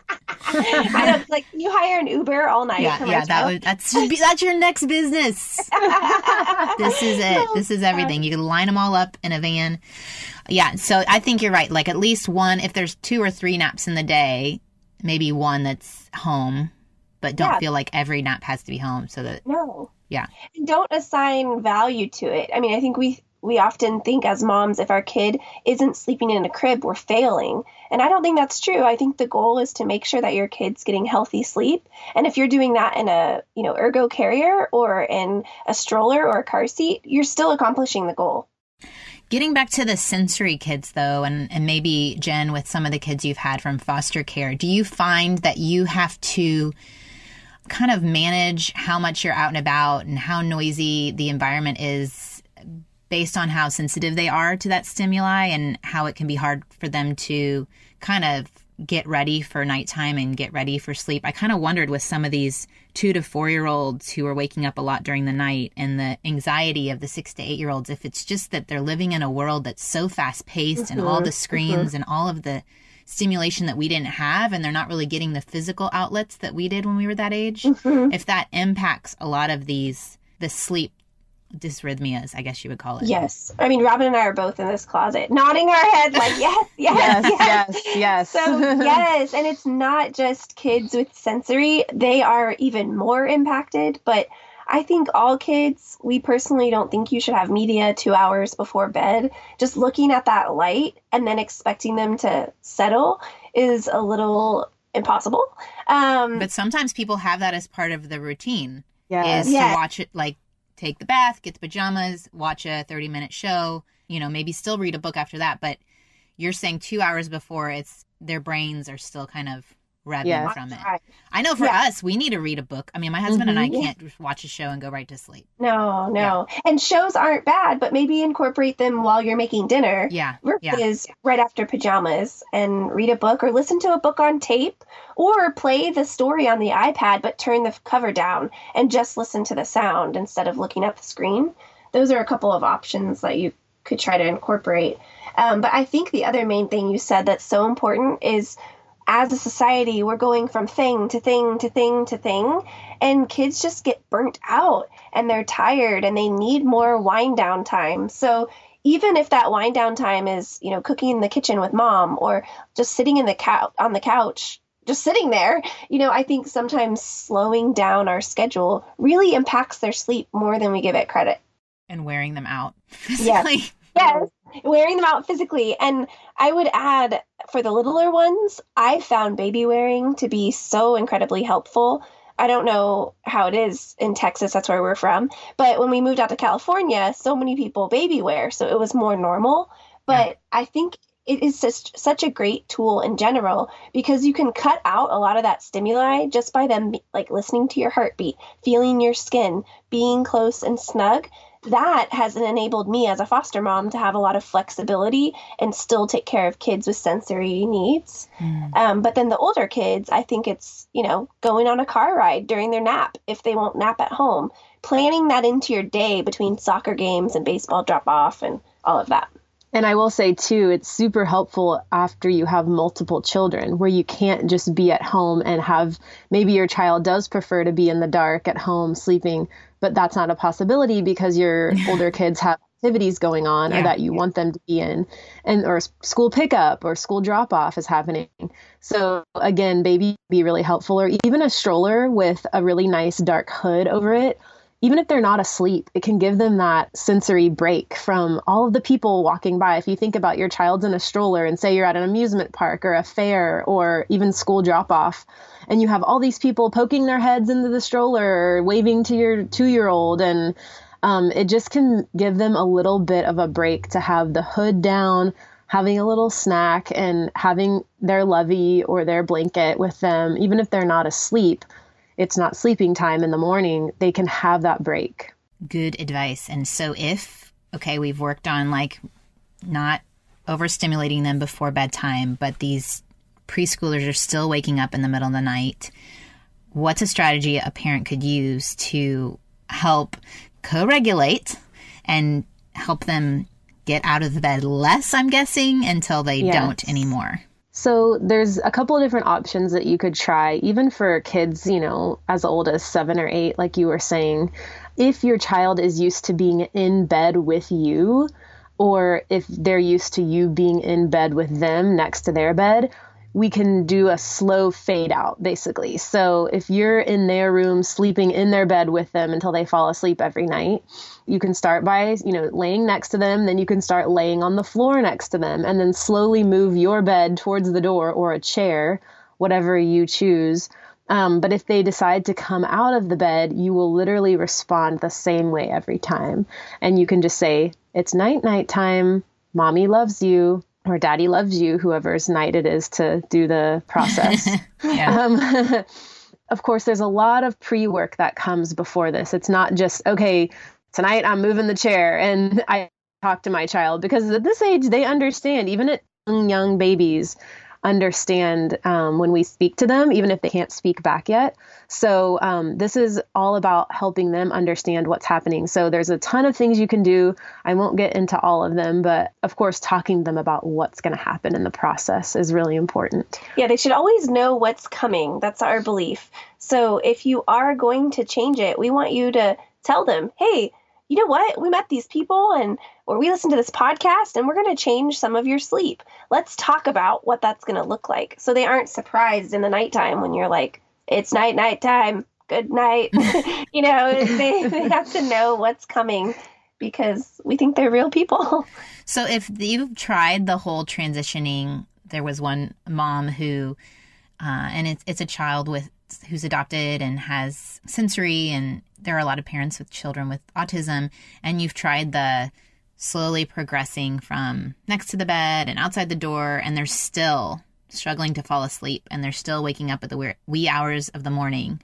I know, like you hire an Uber all night. Yeah, yeah, that would that's that's your next business. this is it. This is everything. You can line them all up in a van. Yeah, so I think you're right. Like at least one, if there's two or three naps in the day, maybe one that's home, but don't yeah. feel like every nap has to be home. So that no, yeah, and don't assign value to it. I mean, I think we we often think as moms if our kid isn't sleeping in a crib we're failing. And i don't think that's true. I think the goal is to make sure that your kid's getting healthy sleep. And if you're doing that in a you know ergo carrier or in a stroller or a car seat you're still accomplishing the goal. Getting back to the sensory kids, though, and, and maybe Jenn, with some of the kids you've had from foster care, do you find that you have to kind of manage how much you're out and about and how noisy the environment is based on how sensitive they are to that stimuli and how it can be hard for them to kind of get ready for nighttime and get ready for sleep. I kind of wondered with some of these two to four year olds who are waking up a lot during the night and the anxiety of the six to eight year olds, if it's just that they're living in a world that's so fast paced mm-hmm, and all the mm-hmm. screens mm-hmm. and all of the stimulation that we didn't have and they're not really getting the physical outlets that we did when we were that age, mm-hmm. if that impacts a lot of these the sleep dysrhythmias, I guess you would call it. Yes. I mean, Robin and I are both in this closet, nodding our head like, yes, yes, yes, yes, yes. yes. So, yes. And it's not just kids with sensory, they are even more impacted. But I think all kids, we personally don't think you should have media two hours before bed. Just looking at that light and then expecting them to settle is a little impossible. Um, but sometimes people have that as part of the routine. Yeah. Is yes. to watch it like take the bath, get the pajamas, watch a 30 minute show, you know, maybe still read a book after that. But you're saying two hours before it's their brains are still kind of revving yes. from it. I know for yeah. us, we need to read a book. I mean, my husband mm-hmm. and I mm-hmm. can't watch a show and go right to sleep. No, no. Yeah. And shows aren't bad, but maybe incorporate them while you're making dinner. Yeah. Versus yeah. right after pajamas and read a book or listen to a book on tape or play the story on the iPad, but turn the cover down and just listen to the sound instead of looking at the screen. Those are a couple of options that you could try to incorporate. Um, but I think the other main thing you said that's so important is as a society, we're going from thing to thing to thing to thing, and kids just get burnt out and they're tired and they need more wind down time. So, even if that wind down time is, you know, cooking in the kitchen with mom or just sitting in the couch on the couch, just sitting there, you know, I think sometimes slowing down our schedule really impacts their sleep more than we give it credit. And wearing them out physically. Yes. yes. Wearing them out physically. And I would add for the littler ones, I found baby wearing to be so incredibly helpful I don't know how it is in Texas, that's where we're from. But when we moved out to California, so many people baby wear, so it was more normal. But yeah. I think it is just such a great tool in general because you can cut out a lot of that stimuli just by them like listening to your heartbeat, feeling your skin, being close and snug that has enabled me as a foster mom to have a lot of flexibility and still take care of kids with sensory needs. Mm. Um, but then the older kids, I think it's, you know, going on a car ride during their nap if they won't nap at home, planning that into your day between soccer games and baseball drop off and all of that. And I will say too, it's super helpful after you have multiple children where you can't just be at home and have maybe your child does prefer to be in the dark at home sleeping but that's not a possibility because your older kids have activities going on yeah. or that you want them to be in. And or school pickup or school drop off is happening. So again baby be really helpful or even a stroller with a really nice dark hood over it even if they're not asleep, it can give them that sensory break from all of the people walking by. If you think about your child's in a stroller and say you're at an amusement park or a fair or even school drop off, and you have all these people poking their heads into the stroller, or waving to your two year old, and um, it just can give them a little bit of a break to have the hood down, having a little snack, and having their lovey or their blanket with them, even if they're not asleep. It's not sleeping time in the morning, they can have that break. Good advice. And so, if, okay, we've worked on like not overstimulating them before bedtime, but these preschoolers are still waking up in the middle of the night, what's a strategy a parent could use to help co regulate and help them get out of the bed less, I'm guessing, until they yes. don't anymore? So there's a couple of different options that you could try, even for kids, you know, as old as seven or eight, like you were saying. If your child is used to being in bed with you, or if they're used to you being in bed with them next to their bed, we can do a slow fade out basically. So if you're in their room sleeping in their bed with them until they fall asleep every night, you can start by, you know, laying next to them, then you can start laying on the floor next to them and then slowly move your bed towards the door or a chair, whatever you choose. Um, but if they decide to come out of the bed, you will literally respond the same way every time. And you can just say, It's night, night time. Mommy loves you or daddy loves you, whoever's night it is to do the process. um, of course, there's a lot of pre work that comes before this. It's not just, okay, tonight I'm moving the chair and I talk to my child because at this age, they understand, even at young, young babies, understand um, when we speak to them, even if they can't speak back yet. So, um, this is all about helping them understand what's happening. So, there's a ton of things you can do. I won't get into all of them, but of course, talking to them about what's going to happen in the process is really important. Yeah, they should always know what's coming. That's our belief. So, if you are going to change it, we want you to tell them, hey, you know what? We met these people and or we listen to this podcast and we're going to change some of your sleep. Let's talk about what that's going to look like. So they aren't surprised in the nighttime when you're like, it's night, night time. Good night. you know, they, they have to know what's coming because we think they're real people. So if you've tried the whole transitioning, there was one mom who, uh, and it's, it's a child with who's adopted and has sensory and there are a lot of parents with children with autism and you've tried the slowly progressing from next to the bed and outside the door and they're still struggling to fall asleep and they're still waking up at the wee hours of the morning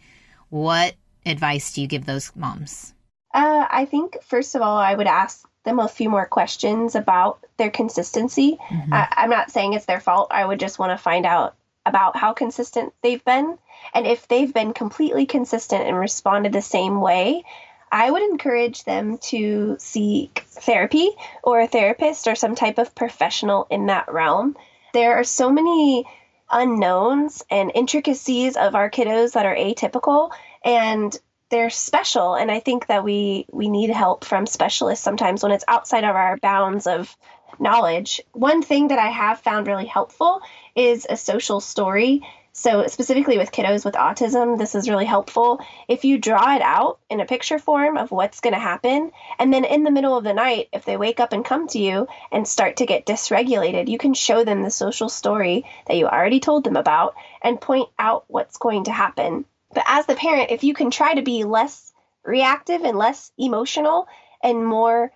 what advice do you give those moms uh, i think first of all i would ask them a few more questions about their consistency mm-hmm. I, i'm not saying it's their fault i would just want to find out about how consistent they've been. And if they've been completely consistent and responded the same way, I would encourage them to seek therapy or a therapist or some type of professional in that realm. There are so many unknowns and intricacies of our kiddos that are atypical, and they're special and I think that we we need help from specialists sometimes when it's outside of our bounds of knowledge. One thing that I have found really helpful is a social story. So, specifically with kiddos with autism, this is really helpful. If you draw it out in a picture form of what's going to happen, and then in the middle of the night, if they wake up and come to you and start to get dysregulated, you can show them the social story that you already told them about and point out what's going to happen. But as the parent, if you can try to be less reactive and less emotional and more,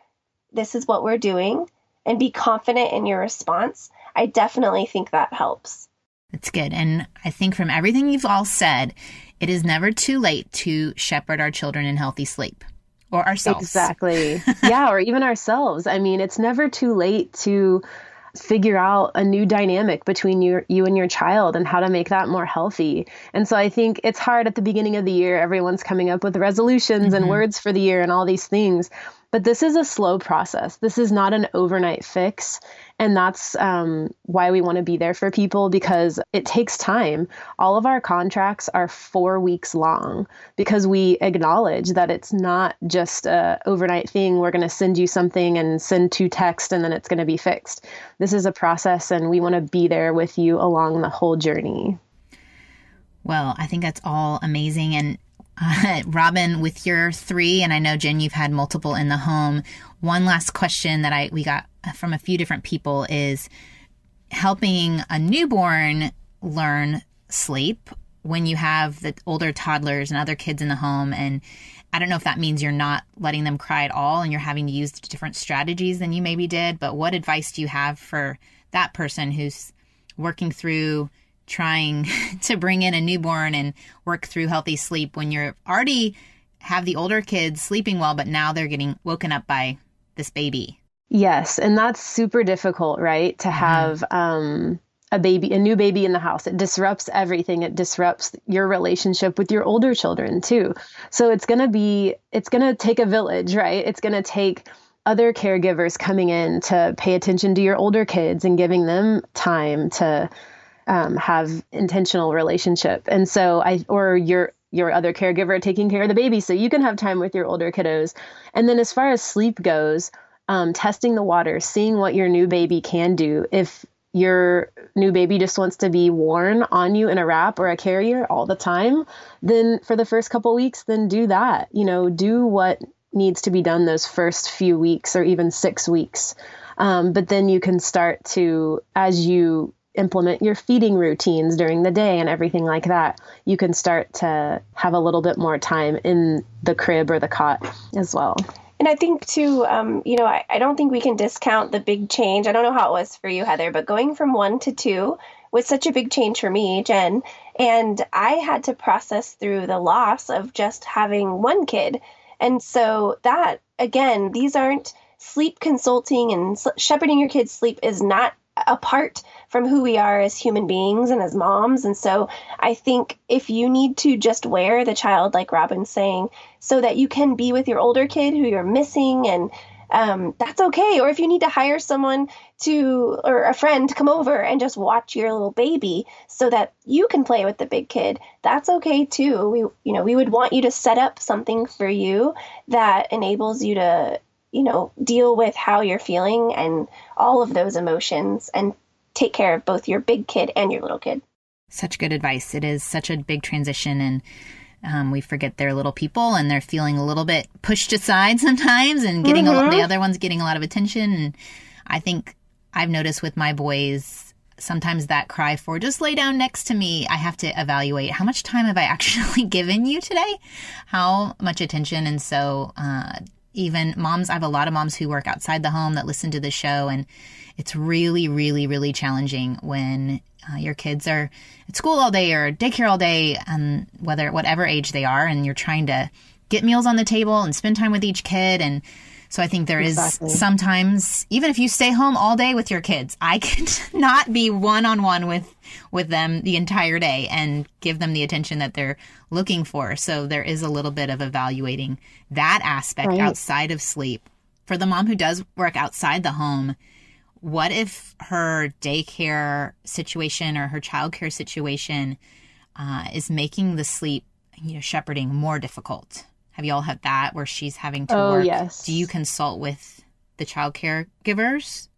this is what we're doing, and be confident in your response, I definitely think that helps. That's good. And I think from everything you've all said, it is never too late to shepherd our children in healthy sleep or ourselves. Exactly. yeah, or even ourselves. I mean, it's never too late to figure out a new dynamic between you, you and your child and how to make that more healthy. And so I think it's hard at the beginning of the year. Everyone's coming up with resolutions mm-hmm. and words for the year and all these things. But this is a slow process. This is not an overnight fix. And that's um, why we want to be there for people because it takes time. All of our contracts are four weeks long because we acknowledge that it's not just a overnight thing. We're going to send you something and send two text and then it's going to be fixed. This is a process and we want to be there with you along the whole journey. Well, I think that's all amazing. And uh, Robin, with your three, and I know Jenn, you've had multiple in the home. One last question that I we got from a few different people is helping a newborn learn sleep when you have the older toddlers and other kids in the home and I don't know if that means you're not letting them cry at all and you're having to use different strategies than you maybe did, but what advice do you have for that person who's working through trying to bring in a newborn and work through healthy sleep when you're already have the older kids sleeping well, but now they're getting woken up by this baby. Yes, and that's super difficult, right? To mm-hmm. have um, a baby, a new baby in the house. It disrupts everything. It disrupts your relationship with your older children too. So it's going to be, it's going to take a village, right? It's going to take other caregivers coming in to pay attention to your older kids and giving them time to um, have intentional relationship. And so I, or your your other caregiver taking care of the baby, so you can have time with your older kiddos. And then as far as sleep goes, um, testing the water, seeing what your new baby can do. If your new baby just wants to be worn on you in a wrap or a carrier all the time, then for the first couple weeks, then do that. You know, do what needs to be done those first few weeks or even six weeks. Um, but then you can start to, as you implement your feeding routines during the day and everything like that, you can start to have a little bit more time in the crib or the cot as well. And I think too, um, you know, I, I don't think we can discount the big change. I don't know how it was for you, Heather, but going from one to two was such a big change for me, Jenn. And I had to process through the loss of just having one kid. And so that, again, these aren't sleep consulting and shepherding your kids' sleep is not apart from who we are as human beings and as moms. And so I think if you need to just wear the child, like Robin's saying, so that you can be with your older kid who you're missing and um, that's okay. Or if you need to hire someone to, or a friend to come over and just watch your little baby so that you can play with the big kid, that's okay too. We, you know, we would want you to set up something for you that enables you to you know, deal with how you're feeling and all of those emotions and take care of both your big kid and your little kid. Such good advice. It is such a big transition and um, we forget they're little people and they're feeling a little bit pushed aside sometimes and getting mm-hmm. a, the other one's getting a lot of attention. And I think I've noticed with my boys, sometimes that cry for just lay down next to me, I have to evaluate how much time have I actually given you today? How much attention? And so, uh, even moms, I have a lot of moms who work outside the home that listen to the show, and it's really, really, really challenging when uh, your kids are at school all day or daycare all day, and whether whatever age they are, and you're trying to get meals on the table and spend time with each kid and so I think there exactly. is sometimes, even if you stay home all day with your kids, I could not be one on one with with them the entire day and give them the attention that they're looking for. So there is a little bit of evaluating that aspect right. outside of sleep. For the mom who does work outside the home, what if her daycare situation or her childcare situation uh, is making the sleep you know, shepherding more difficult? Have you all had that where she's having to Oh, work? yes. Do you consult with the child caregivers?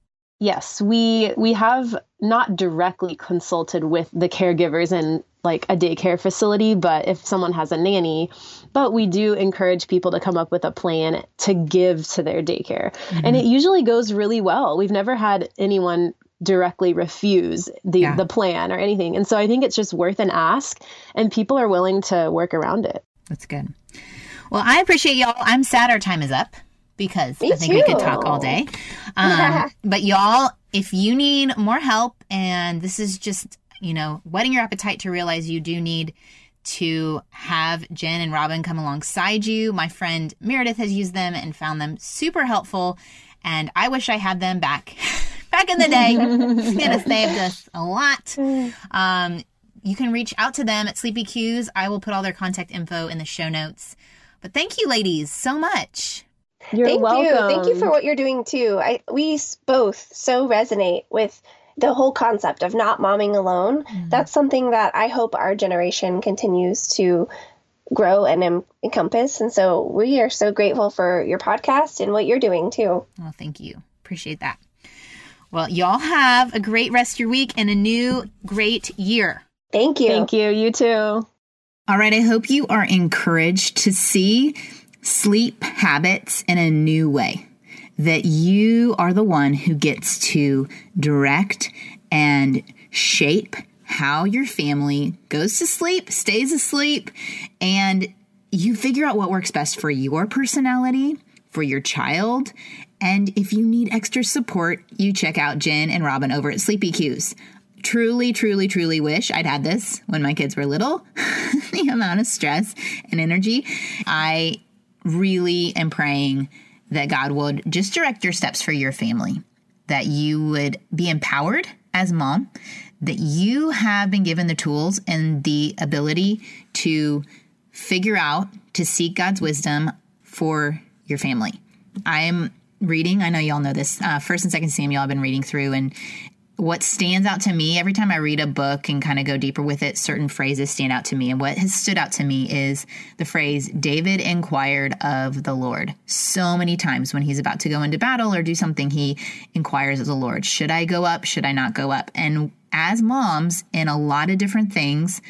Yes, we we have not directly consulted with the caregivers in like a daycare facility, but if someone has a nanny, but we do encourage people to come up with a plan to give to their daycare. And mm-hmm. it usually goes really well. We've never had anyone directly refuse the Yeah. the plan or anything. And so I think it's just worth an ask and people are willing to work around it. That's good. Well, I appreciate y'all. I'm sad our time is up because Me I think we could talk all day. Um, but y'all, if you need more help, and this is just, you know, whetting your appetite to realize you do need to have Jenn and Robin come alongside you. My friend Meredith has used them and found them super helpful. And I wish I had them back back in the day. It's gonna saved us a lot. Um, you can reach out to them at Sleepy Cues. I will put all their contact info in the show notes. But thank you, ladies, so much. You're Thank welcome. you. Thank you for what you're doing too. I we both so resonate with the whole concept of not momming alone. Mm. That's something that I hope our generation continues to grow and em- encompass. And so we are so grateful for your podcast and what you're doing too. Well, thank you. Appreciate that. Well, y'all have a great rest of your week and a new great year. Thank you. Thank you. You too. All right, I hope you are encouraged to see sleep habits in a new way. That you are the one who gets to direct and shape how your family goes to sleep, stays asleep, and you figure out what works best for your personality, for your child. And if you need extra support, you check out Jenn and Robin over at Sleepy Cues truly, truly, truly wish I'd had this when my kids were little. the amount of stress and energy. I really am praying that God would just direct your steps for your family, that you would be empowered as mom, that you have been given the tools and the ability to figure out to seek God's wisdom for your family. I'm reading, I know y'all know this, uh, First and Second Samuel, I've been reading through, and what stands out to me every time I read a book and kind of go deeper with it, certain phrases stand out to me. And what has stood out to me is the phrase, David inquired of the Lord. So many times when he's about to go into battle or do something, he inquires of the Lord Should I go up? Should I not go up? And as moms, in a lot of different things,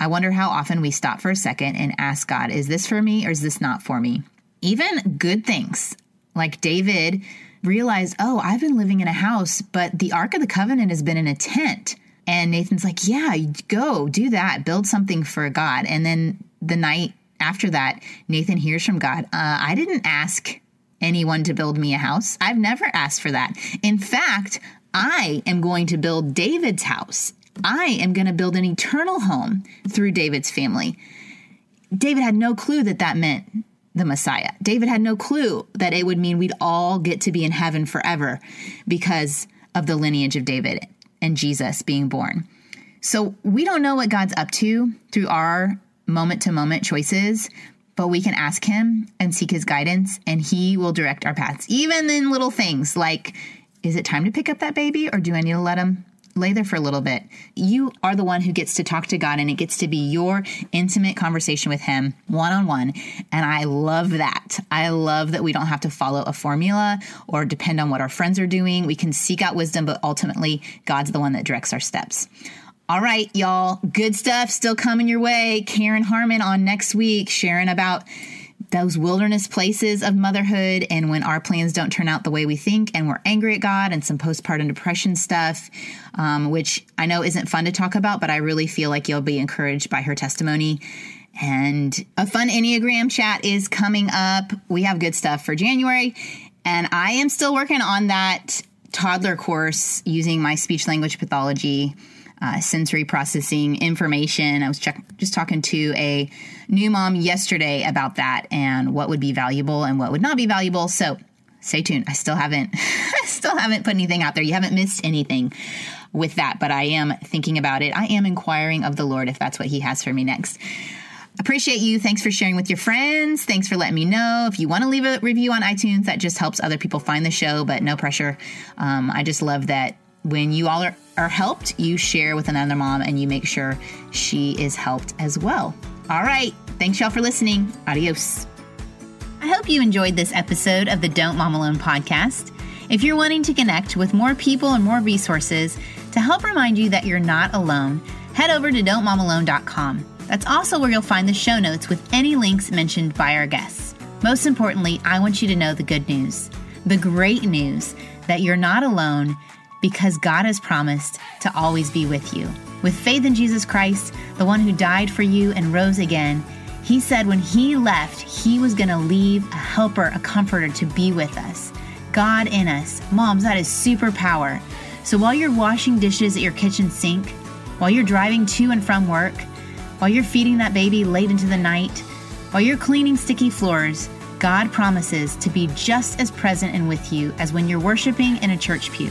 I wonder how often we stop for a second and ask God, Is this for me or is this not for me? Even good things like David realized, oh, I've been living in a house, but the Ark of the Covenant has been in a tent. And Nathan's like, yeah, go do that, build something for God. And then the night after that, Nathan hears from God, uh, I didn't ask anyone to build me a house. I've never asked for that. In fact, I am going to build David's house. I am going to build an eternal home through David's family. David had no clue that that meant the Messiah. David had no clue that it would mean we'd all get to be in heaven forever because of the lineage of David and Jesus being born. So we don't know what God's up to through our moment to moment choices, but we can ask Him and seek His guidance, and He will direct our paths, even in little things like is it time to pick up that baby or do I need to let him lay there for a little bit? You are the one who gets to talk to God and it gets to be your intimate conversation with Him one on one. And I love that. I love that we don't have to follow a formula or depend on what our friends are doing. We can seek out wisdom, but ultimately, God's the one that directs our steps. All right, y'all, good stuff still coming your way. Karen Harmon on next week, sharing about those wilderness places of motherhood and when our plans don't turn out the way we think and we're angry at God and some postpartum depression stuff, um, which I know isn't fun to talk about, but I really feel like you'll be encouraged by her testimony. And a fun Enneagram chat is coming up. We have good stuff for January. And I am still working on that toddler course using my speech language pathology uh, sensory processing information. I was check, just talking to a new mom yesterday about that and what would be valuable and what would not be valuable. So stay tuned. I still haven't, I still haven't put anything out there. You haven't missed anything with that, but I am thinking about it. I am inquiring of the Lord if that's what He has for me next. Appreciate you. Thanks for sharing with your friends. Thanks for letting me know. If you want to leave a review on iTunes, that just helps other people find the show, but no pressure. Um, I just love that when you all are, are helped, you share with another mom and you make sure she is helped as well. All right. Thanks, y'all, for listening. Adios. I hope you enjoyed this episode of the Don't Mom Alone podcast. If you're wanting to connect with more people and more resources to help remind you that you're not alone, head over to don'tmomalone.com. That's also where you'll find the show notes with any links mentioned by our guests. Most importantly, I want you to know the good news the great news that you're not alone because God has promised to always be with you. With faith in Jesus Christ, the one who died for you and rose again, he said when he left, he was going to leave a helper, a comforter to be with us. God in us. Moms, that is superpower. So while you're washing dishes at your kitchen sink, while you're driving to and from work, while you're feeding that baby late into the night, while you're cleaning sticky floors, God promises to be just as present and with you as when you're worshiping in a church pew.